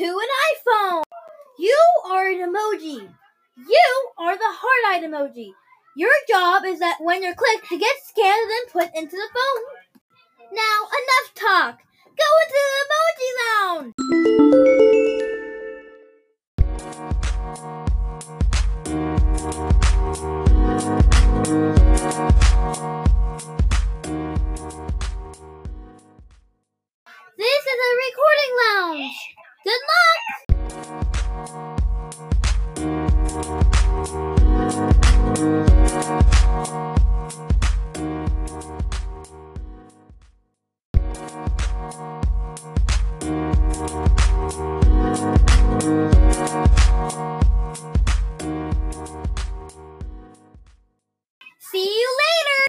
to an iPhone. You are an emoji. You are the heart eyed emoji. Your job is that when you're clicked to get scanned and put into the phone. Now, enough talk. Go into the emoji lounge. This is a recording lounge. See you later!